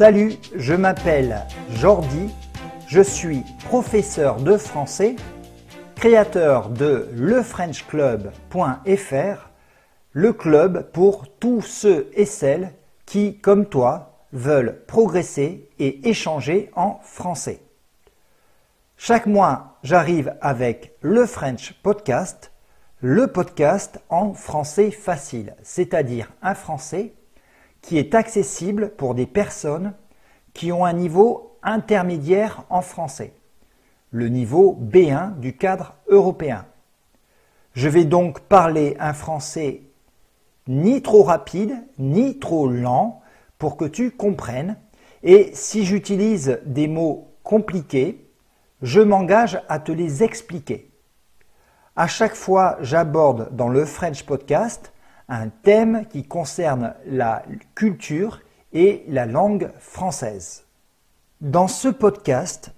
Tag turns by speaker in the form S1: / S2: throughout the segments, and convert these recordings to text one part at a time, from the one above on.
S1: Salut, je m'appelle Jordi, je suis professeur de français, créateur de lefrenchclub.fr, le club pour tous ceux et celles qui, comme toi, veulent progresser et échanger en français. Chaque mois, j'arrive avec le French Podcast, le podcast en français facile, c'est-à-dire un français qui est accessible pour des personnes qui ont un niveau intermédiaire en français, le niveau B1 du cadre européen. Je vais donc parler un français ni trop rapide, ni trop lent pour que tu comprennes. Et si j'utilise des mots compliqués, je m'engage à te les expliquer. À chaque fois, j'aborde dans le French Podcast un thème qui concerne la culture et la langue française. Dans ce podcast,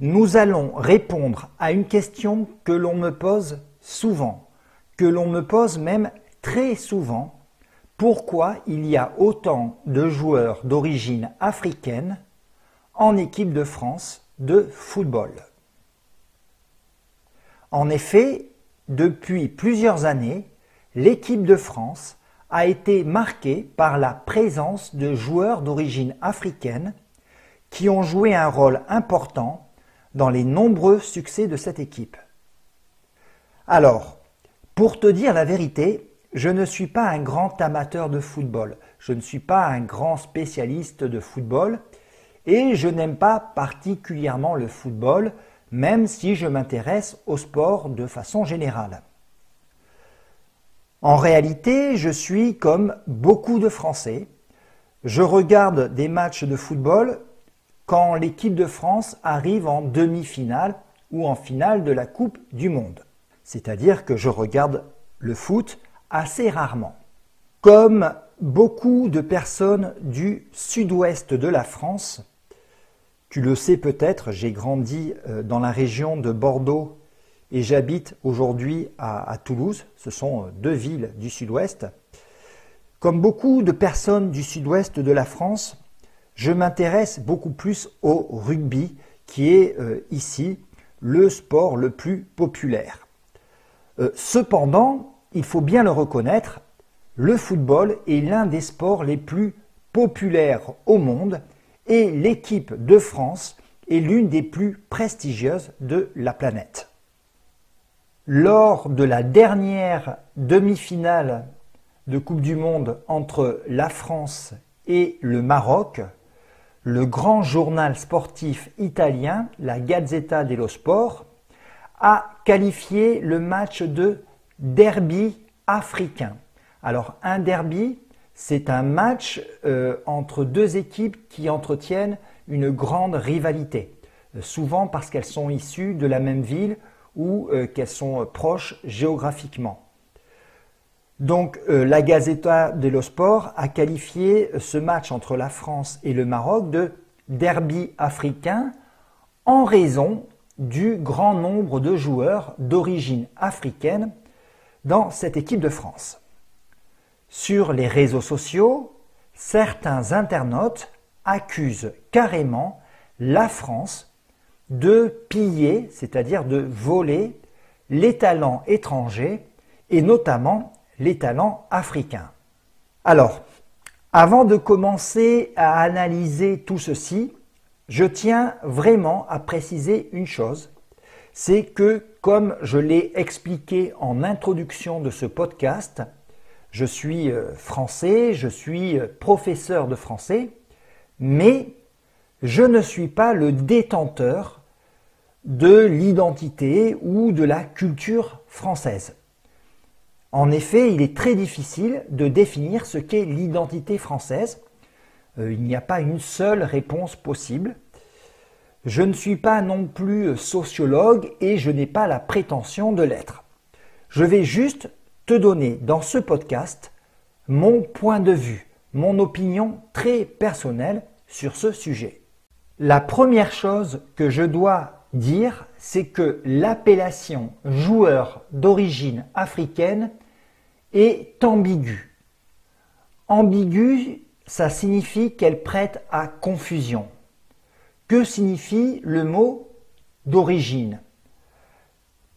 S1: nous allons répondre à une question que l'on me pose souvent, que l'on me pose même très souvent, pourquoi il y a autant de joueurs d'origine africaine en équipe de France de football? En effet, depuis plusieurs années, l'équipe de France a été marquée par la présence de joueurs d'origine africaine qui ont joué un rôle important dans les nombreux succès de cette équipe. Alors, pour te dire la vérité, je ne suis pas un grand amateur de football, je ne suis pas un grand spécialiste de football et je n'aime pas particulièrement le football, même si je m'intéresse au sport de façon générale. En réalité, je suis comme beaucoup de Français. Je regarde des matchs de football quand l'équipe de France arrive en demi-finale ou en finale de la Coupe du Monde. C'est-à-dire que je regarde le foot assez rarement. Comme beaucoup de personnes du sud-ouest de la France, tu le sais peut-être, j'ai grandi euh, dans la région de Bordeaux et j'habite aujourd'hui à, Toulouse. Ce sont euh, deux villes du sud-ouest. Comme beaucoup de personnes du sud-ouest de la France, je m'intéresse beaucoup plus au rugby, qui est euh, ici le sport le plus populaire. Euh, cependant, il faut bien le reconnaître, le football est l'un des sports les plus populaires au monde et l'équipe de France est l'une des plus prestigieuses de la planète. Lors de la dernière demi-finale de Coupe du Monde entre la France et le Maroc, le grand journal sportif italien, la Gazzetta dello Sport, a qualifié le match de derby africain. Alors un derby, c'est un match euh, entre deux équipes qui entretiennent une grande rivalité, euh, souvent parce qu'elles sont issues de la même ville ou euh, qu'elles sont euh, proches géographiquement. Donc euh, la Gazzetta dello Sport a qualifié ce match entre la France et le Maroc de derby africain en raison du grand nombre de joueurs d'origine africaine dans cette équipe de France. Sur les réseaux sociaux, certains internautes accusent carrément la France de piller, c'est-à-dire de voler les talents étrangers et notamment les talents africains. Alors, avant de commencer à analyser tout ceci, je tiens vraiment à préciser une chose, c'est que comme je l'ai expliqué en introduction de ce podcast, je suis euh, français, je suis euh, professeur de français, mais je ne suis pas le détenteur de l'identité ou de la culture française. En effet, il est très difficile de définir ce qu'est l'identité française. Euh, il n'y a pas une seule réponse possible. Je ne suis pas non plus sociologue et je n'ai pas la prétention de l'être. Je vais juste te donner dans ce podcast mon point de vue, mon opinion très personnelle sur ce sujet. La première chose que je dois dire, c'est que l'appellation joueur d'origine africaine est ambiguë. Ambiguë, ça signifie qu'elle prête à confusion. Que signifie le mot d'origine?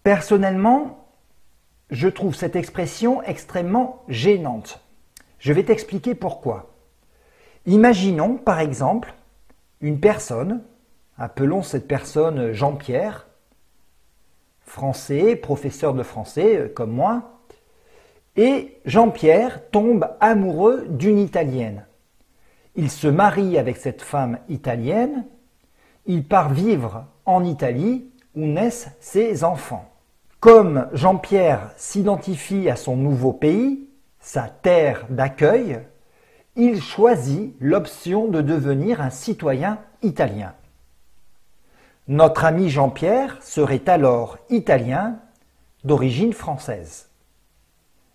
S1: Personnellement, je trouve cette expression extrêmement gênante. Je vais t'expliquer pourquoi. Imaginons par exemple une personne, appelons cette personne Jean-Pierre, français, professeur de français euh, comme moi, et Jean-Pierre tombe amoureux d'une Italienne. Il se marie avec cette femme italienne, il part vivre en Italie où naissent ses enfants. Comme Jean-Pierre s'identifie à son nouveau pays, sa terre d'accueil, il choisit l'option de devenir un citoyen italien. Notre ami Jean-Pierre serait alors italien d'origine française.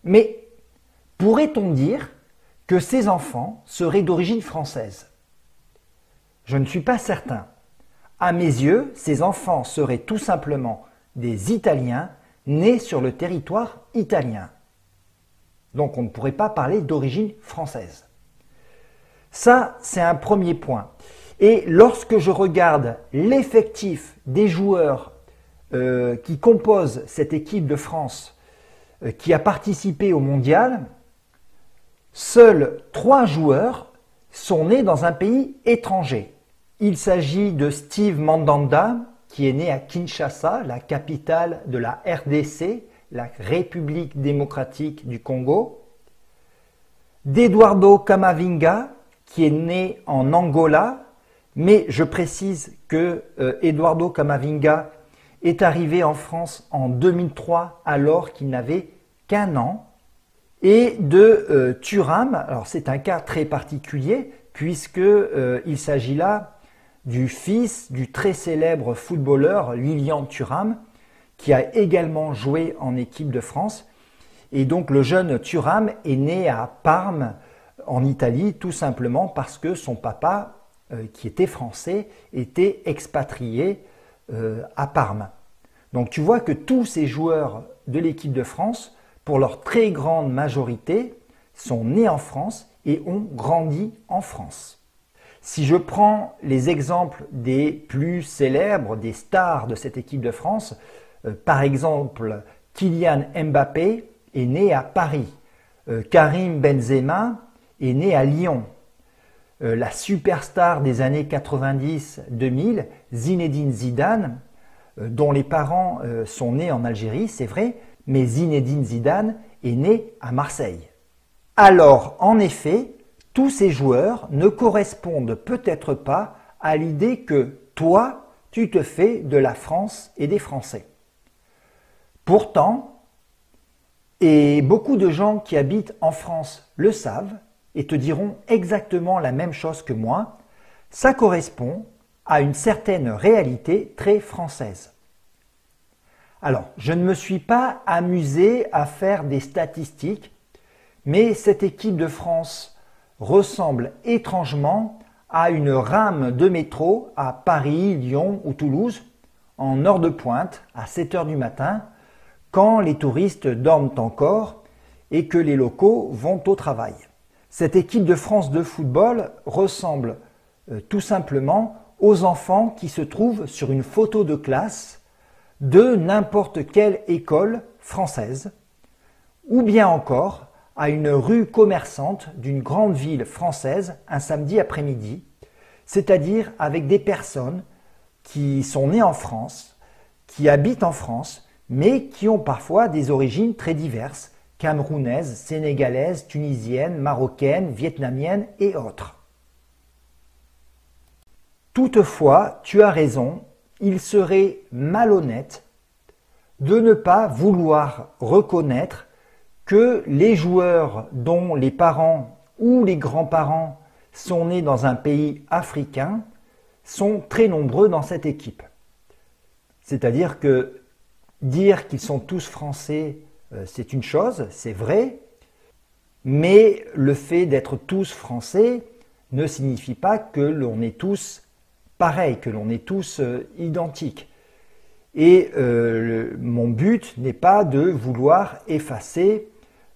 S1: Mais pourrait-on dire que ses enfants seraient d'origine française? Je ne suis pas certain. À mes yeux, ces enfants seraient tout simplement des Italiens nés sur le territoire italien. Donc on ne pourrait pas parler d'origine française. Ça, c'est un premier point. Et lorsque je regarde l'effectif des joueurs euh, qui composent cette équipe de France euh, qui a participé au mondial, seuls trois joueurs sont nés dans un pays étranger. Il s'agit de Steve Mandanda, qui est né à Kinshasa, la capitale de la RDC, la République démocratique du Congo, d'Eduardo Camavinga, qui est né en Angola, mais je précise que euh, Eduardo Camavinga est arrivé en France en 2003 alors qu'il n'avait qu'un an, et de euh, Thuram, alors c'est un cas très particulier puisque euh, s'agit là du fils du très célèbre footballeur Lilian Thuram qui a également joué en équipe de France. Et donc le jeune Thuram est né à Parme en Italie tout simplement parce que son papa qui était français, était expatrié euh, à Parme. Donc tu vois que tous ces joueurs de l'équipe de France, pour leur très grande majorité, sont nés en France et ont grandi en France. Si je prends les exemples des plus célèbres, des stars de cette équipe de France, euh, par exemple Kylian Mbappé est né à Paris, Karim Benzema est né à Lyon, euh, la superstar des années 90-2000, Zinedine Zidane, euh, dont les parents euh, sont nés en Algérie, c'est vrai, mais Zinedine Zidane est né à Marseille. Alors, en effet, tous ces joueurs ne correspondent peut-être pas à l'idée que toi, tu te fais de la France et des Français. Pourtant, et beaucoup de gens qui habitent en France le savent, et te diront exactement la même chose que moi, ça correspond à une certaine réalité très française. Alors, je ne me suis pas amusé à faire des statistiques, mais cette équipe de France ressemble étrangement à une rame de métro à Paris, Lyon ou Toulouse, en heure de pointe, à 7 heures du matin, quand les touristes dorment encore et que les locaux vont au travail. Cette équipe de France de football ressemble euh, tout simplement aux enfants qui se trouvent sur une photo de classe de n'importe quelle école française, ou bien encore à une rue commerçante d'une grande ville française un samedi après-midi, c'est-à-dire avec des personnes qui sont nées en France, qui habitent en France, mais qui ont parfois des origines très diverses, camerounaise, sénégalaise, tunisienne, marocaine, vietnamienne et autres. Toutefois, tu as raison, il serait malhonnête de ne pas vouloir reconnaître que les joueurs dont les parents ou les grands-parents sont nés dans un pays africain sont très nombreux dans cette équipe. C'est-à-dire que dire qu'ils sont tous français c'est une chose, c'est vrai, mais le fait d'être tous français ne signifie pas que l'on est tous pareils, que l'on est tous euh, identiques. Et euh, mon but n'est pas de vouloir effacer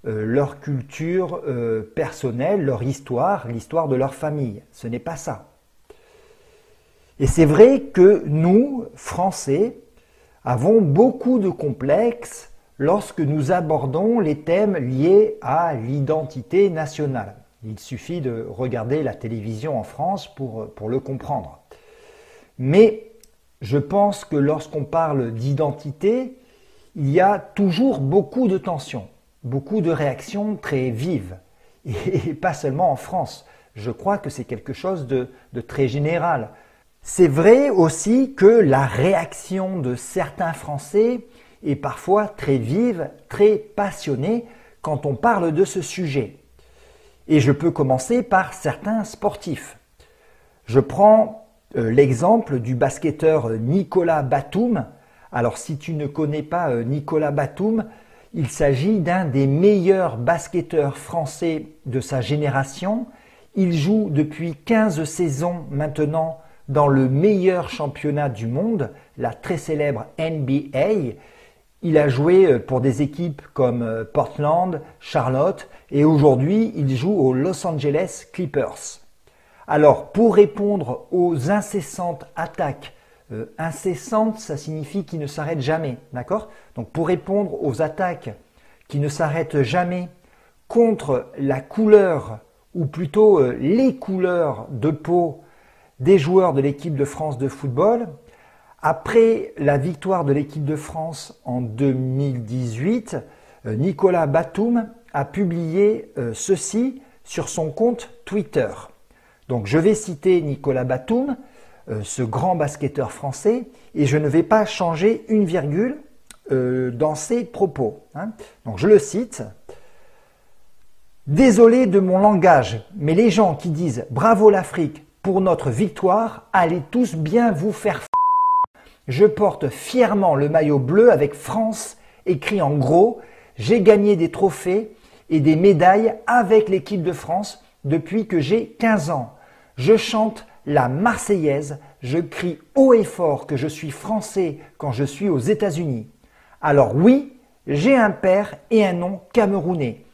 S1: euh, leur culture euh, personnelle, leur histoire, l'histoire de leur famille. Ce n'est pas ça. Et c'est vrai que nous, Français, avons beaucoup de complexes lorsque nous abordons les thèmes liés à l'identité nationale. Il suffit de regarder la télévision en France pour, pour le comprendre. Mais je pense que lorsqu'on parle d'identité, il y a toujours beaucoup de tensions, beaucoup de réactions très vives, et pas seulement en France. Je crois que c'est quelque chose de, de très général. C'est vrai aussi que la réaction de certains Français est parfois très vive, très passionnée quand on parle de ce sujet. Et je peux commencer par certains sportifs. Je prends euh, l'exemple du basketteur Nicolas Batum. Alors si tu ne connais pas euh, Nicolas Batum, il s'agit d'un des meilleurs basketteurs français de sa génération. Il joue depuis 15 saisons maintenant dans le meilleur championnat du monde, la très célèbre NBA. Il a joué euh, pour des équipes comme Portland, Charlotte et aujourd'hui il joue aux Los Angeles Clippers. Alors, pour répondre aux incessantes attaques, euh, incessantes, ça signifie qu'ils ne s'arrêtent jamais, d'accord? Donc, pour répondre aux attaques qui ne s'arrêtent jamais contre la couleur, ou plutôt euh, les couleurs de peau des joueurs de l'équipe de France de football, après la victoire de l'équipe de France en 2018, euh, Nicolas Batum a publié ceci sur son compte Twitter. Donc je vais citer Nicolas Batum, euh, ce grand basketteur français, et je ne vais pas changer une virgule euh, dans ses propos. Hein. Donc je le cite. Désolé de mon langage, mais les gens qui disent bravo l'Afrique pour notre victoire, allez tous bien vous faire Je porte fièrement le maillot bleu avec France écrit en gros. J'ai gagné des trophées et des médailles avec l'équipe de France depuis que j'ai 15 ans. Je chante la Marseillaise, je crie haut et fort que je suis français quand je suis aux États-Unis. Alors oui, j'ai un père et un nom camerounais.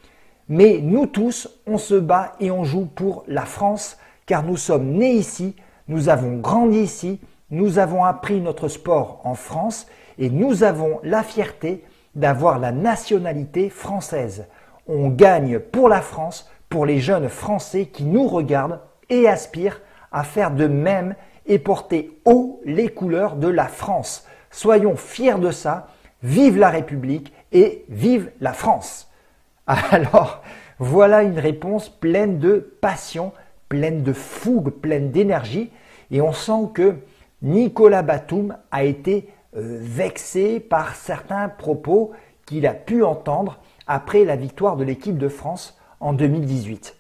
S1: Mais nous tous, on se bat et on joue pour la France car nous sommes nés ici, nous avons grandi ici, nous avons appris notre sport en France et nous avons la fierté d'avoir la nationalité française. On gagne pour la France, pour les jeunes Français qui nous regardent et aspire à faire de même et porter haut les couleurs de la France. Soyons fiers de ça. Vive la République et vive la France. Alors, voilà une réponse pleine de passion, pleine de fougue, pleine d'énergie. Et on sent que Nicolas Batum a été euh, vexé par certains propos qu'il a pu entendre après la victoire de l'équipe de France en 2018.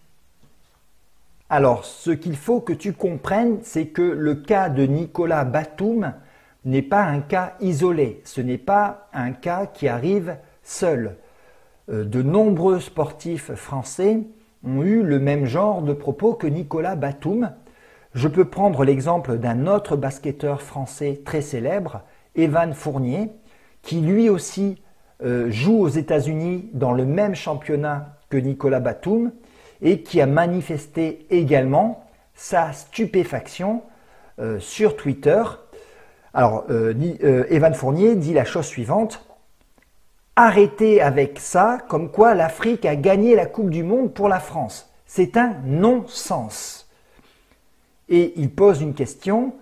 S1: Alors, ce qu'il faut que tu comprennes, c'est que le cas de Nicolas Batum n'est pas un cas isolé, ce n'est pas un cas qui arrive seul. Euh, de nombreux sportifs français ont eu le même genre de propos que Nicolas Batum. Je peux prendre l'exemple d'un autre basketteur français très célèbre, Evan Fournier, qui lui aussi euh, joue aux États-Unis dans le même championnat que Nicolas Batum et qui a manifesté également sa stupéfaction euh, sur Twitter. Alors, euh, Evan Fournier dit la chose suivante. Arrêtez avec ça, comme quoi l'Afrique a gagné la Coupe du Monde pour la France. C'est un non-sens. Et il pose une question.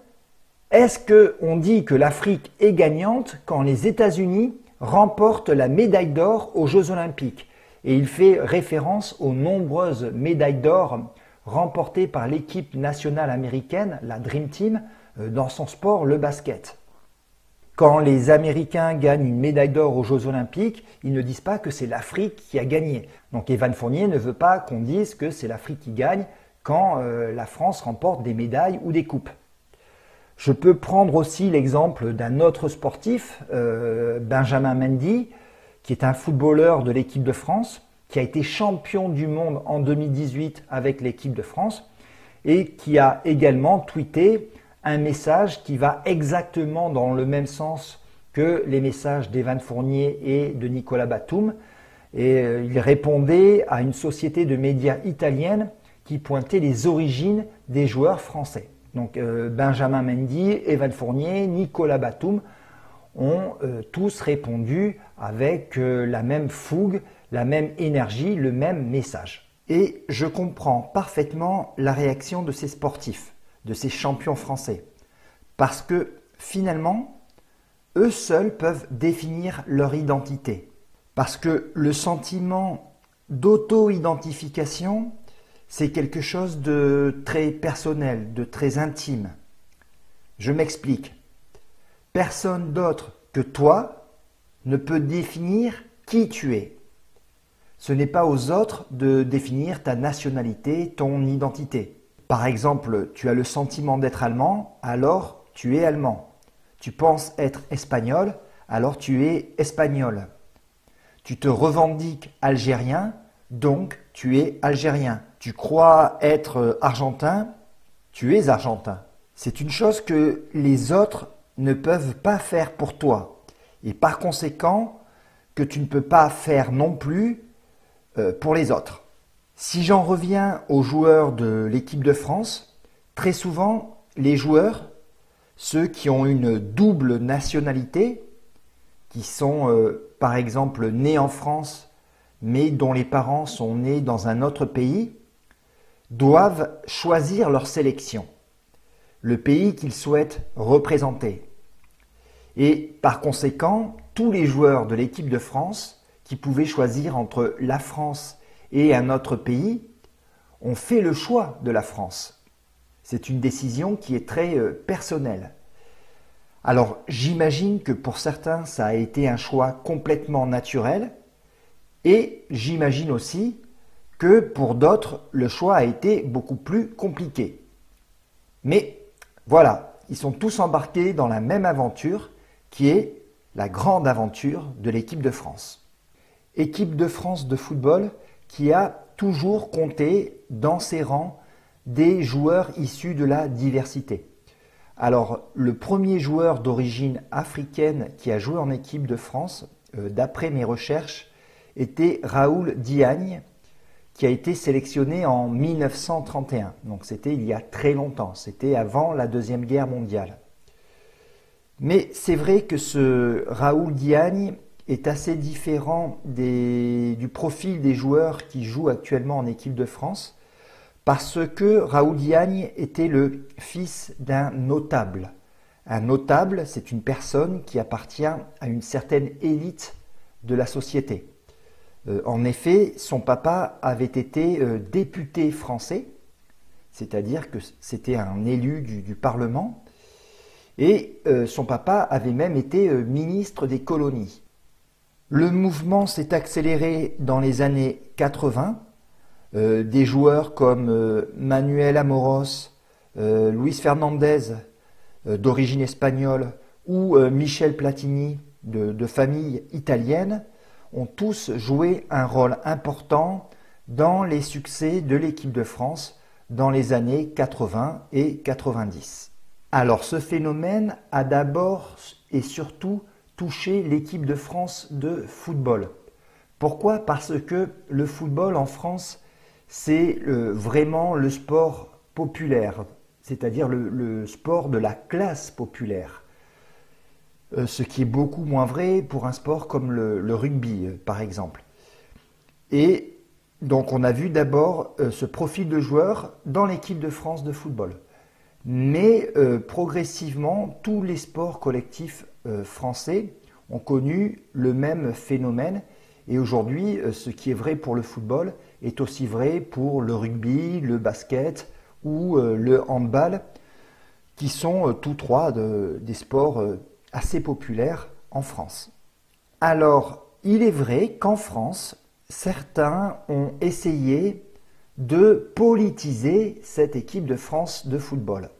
S1: Est-ce qu'on dit que l'Afrique est gagnante quand les États-Unis remportent la médaille d'or aux Jeux Olympiques? Et il fait référence aux nombreuses médailles d'or remportées par l'équipe nationale américaine, la Dream Team, euh, dans son sport, le basket. Quand les Américains gagnent une médaille d'or aux Jeux Olympiques, ils ne disent pas que c'est l'Afrique qui a gagné. Donc Evan Fournier ne veut pas qu'on dise que c'est l'Afrique qui gagne quand euh, la France remporte des médailles ou des coupes. Je peux prendre aussi l'exemple d'un autre sportif, euh, Benjamin Mendy, qui est un footballeur de l'équipe de France, qui a été champion du monde en 2018 avec l'équipe de France et qui a également tweeté un message qui va exactement dans le même sens que les messages d'Evan Fournier et de Nicolas Batum. Et euh, il répondait à une société de médias italienne qui pointait les origines des joueurs français. Donc euh, Benjamin Mendy, Evan Fournier, Nicolas Batum ont euh, tous répondu avec la même fougue, la même énergie, le même message. Et je comprends parfaitement la réaction de ces sportifs, de ces champions français. Parce que finalement, eux seuls peuvent définir leur identité. Parce que le sentiment d'auto-identification, c'est quelque chose de très personnel, de très intime. Je m'explique. Personne d'autre que toi ne peut définir qui tu es. Ce n'est pas aux autres de définir ta nationalité, ton identité. Par exemple, tu as le sentiment d'être allemand, alors tu es allemand. Tu penses être espagnol, alors tu es espagnol. Tu te revendiques algérien, donc tu es algérien. Tu crois être argentin, tu es argentin. C'est une chose que les autres ne peuvent pas faire pour toi. Et par conséquent, que tu ne peux pas faire non plus euh, pour les autres. Si j'en reviens aux joueurs de l'équipe de France, très souvent, les joueurs, ceux qui ont une double nationalité, qui sont euh, par exemple nés en France, mais dont les parents sont nés dans un autre pays, doivent choisir leur sélection, le pays qu'ils souhaitent représenter. Et par conséquent, tous les joueurs de l'équipe de France qui pouvaient choisir entre la France et un autre pays ont fait le choix de la France. C'est une décision qui est très euh, personnelle. Alors j'imagine que pour certains ça a été un choix complètement naturel et j'imagine aussi que pour d'autres le choix a été beaucoup plus compliqué. Mais voilà, ils sont tous embarqués dans la même aventure qui est la grande aventure de l'équipe de France équipe de France de football qui a toujours compté dans ses rangs des joueurs issus de la diversité. Alors, le premier joueur d'origine africaine qui a joué en équipe de France, euh, d'après mes recherches, était Raoul Diagne, qui a été sélectionné en 1931. Donc c'était il y a très longtemps, c'était avant la Deuxième Guerre mondiale. Mais c'est vrai que ce Raoul Diagne est assez différent du profil des joueurs qui jouent actuellement en équipe de France, parce que Raoul Diagne était le fils d'un notable. Un notable, c'est une personne qui appartient à une certaine élite de la société. Euh, en effet, son papa avait été euh, député français, c'est-à-dire que c'était un élu du, Parlement, et euh, son papa avait même été ministre des colonies. Le mouvement s'est accéléré dans les années 80. Euh, des joueurs comme Manuel Amoros, Luis Fernandez, d'origine espagnole, ou Michel Platini, de, famille italienne, ont tous joué un rôle important dans les succès de l'équipe de France dans les années 80 et 90. Alors ce phénomène a d'abord et surtout toucher l'équipe de France de football. Pourquoi? Parce que le football en France, c'est euh, vraiment le sport populaire, c'est-à-dire le, sport de la classe populaire. Euh, ce qui est beaucoup moins vrai pour un sport comme le, rugby, euh, par exemple. Et donc on a vu d'abord ce profil de joueur dans l'équipe de France de football. Mais progressivement, tous les sports collectifs euh, français ont connu le même phénomène. Et aujourd'hui, euh, ce qui est vrai pour le football est aussi vrai pour le rugby, le basket ou euh, le handball, qui sont tous trois des sports assez populaires en France. Alors, il est vrai qu'en France, certains ont essayé de politiser cette équipe de France de football,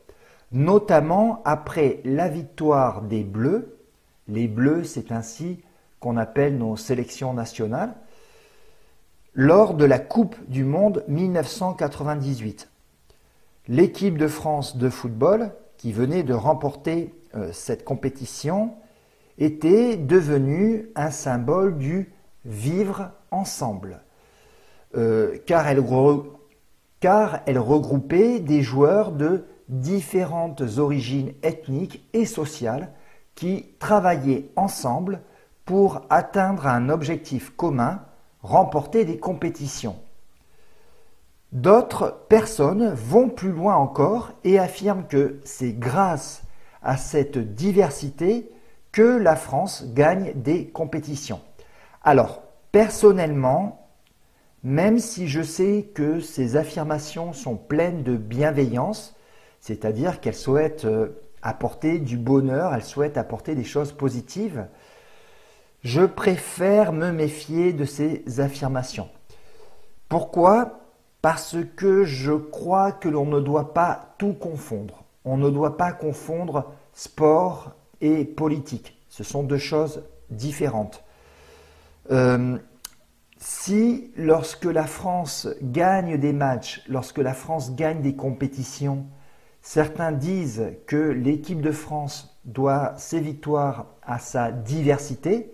S1: notamment après la victoire des Bleus les Bleus, c'est ainsi qu'on appelle nos sélections nationales, lors de la Coupe du Monde 1998. L'équipe de France de football, qui venait de remporter euh, cette compétition, était devenue un symbole du vivre ensemble, euh, car, elle car elle regroupait des joueurs de différentes origines ethniques et sociales qui travaillaient ensemble pour atteindre un objectif commun, remporter des compétitions. D'autres personnes vont plus loin encore et affirment que c'est grâce à cette diversité que la France gagne des compétitions. Alors, personnellement, même si je sais que ces affirmations sont pleines de bienveillance, c'est-à-dire qu'elles souhaitent euh, apporter du bonheur, elles souhaitent apporter des choses positives, je préfère me méfier de ces affirmations. Pourquoi? Parce que je crois que l'on ne doit pas tout confondre. On ne doit pas confondre sport et politique. Ce sont deux choses différentes. Euh, si lorsque la France gagne des matchs, lorsque la France gagne des compétitions, certains disent que l'équipe de France doit ses victoires à sa diversité,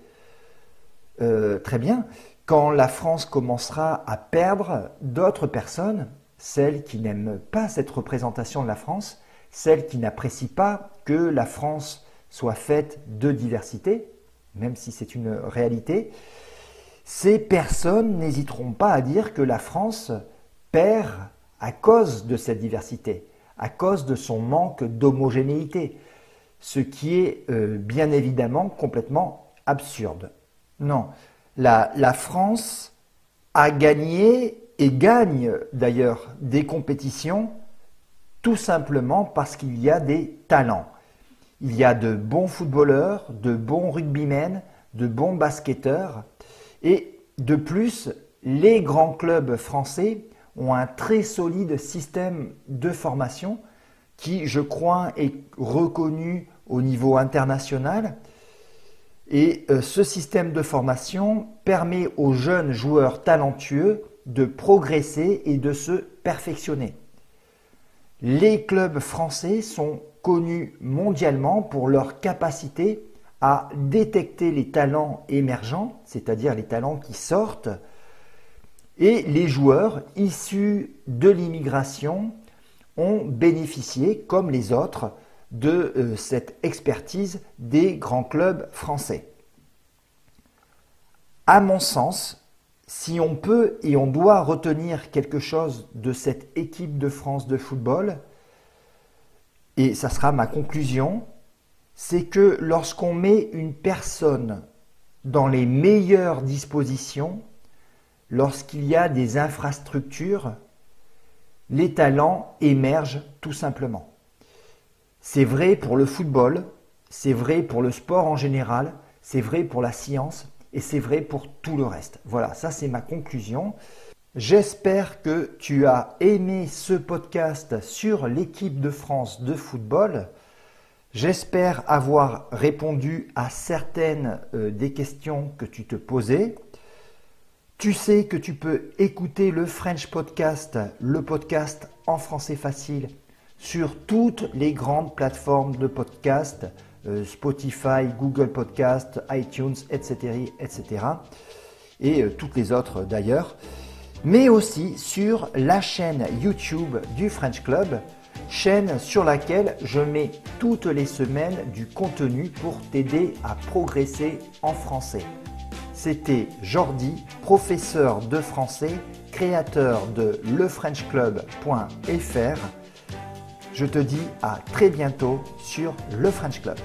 S1: euh, très bien. Quand la France commencera à perdre, d'autres personnes, celles qui n'aiment pas cette représentation de la France, celles qui n'apprécient pas que la France soit faite de diversité, même si c'est une réalité, ces personnes n'hésiteront pas à dire que la France perd à cause de cette diversité, à cause de son manque d'homogénéité, ce qui est euh, bien évidemment complètement absurde. Non, la, France a gagné et gagne d'ailleurs des compétitions tout simplement parce qu'il y a des talents. Il y a de bons footballeurs, de bons rugbymen, de bons basketteurs. Et de plus, les grands clubs français ont un très solide système de formation qui, je crois, est reconnu au niveau international. Et euh, ce système de formation permet aux jeunes joueurs talentueux de progresser et de se perfectionner. Les clubs français sont connus mondialement pour leur capacité à détecter les talents émergents, c'est-à-dire les talents qui sortent, et les joueurs issus de l'immigration ont bénéficié, comme les autres, de euh, cette expertise des grands clubs français. À mon sens, si on peut et on doit retenir quelque chose de cette équipe de France de football, et ça sera ma conclusion, c'est que lorsqu'on met une personne dans les meilleures dispositions, lorsqu'il y a des infrastructures, les talents émergent tout simplement. C'est vrai pour le football, c'est vrai pour le sport en général, c'est vrai pour la science, et c'est vrai pour tout le reste. Voilà, ça c'est ma conclusion. J'espère que tu as aimé ce podcast sur l'équipe de France de football. J'espère avoir répondu à certaines euh, des questions que tu te posais. Tu sais que tu peux écouter le French Podcast, le podcast en français facile, sur toutes les grandes plateformes de podcast euh, Spotify, Google Podcast, iTunes, etc. etc. et euh, toutes les autres d'ailleurs, mais aussi sur la chaîne YouTube du French Club, chaîne sur laquelle je mets toutes les semaines du contenu pour t'aider à progresser en français. C'était Jordi, professeur de français, créateur de lefrenchclub.fr. Je te dis à très bientôt sur le French Club.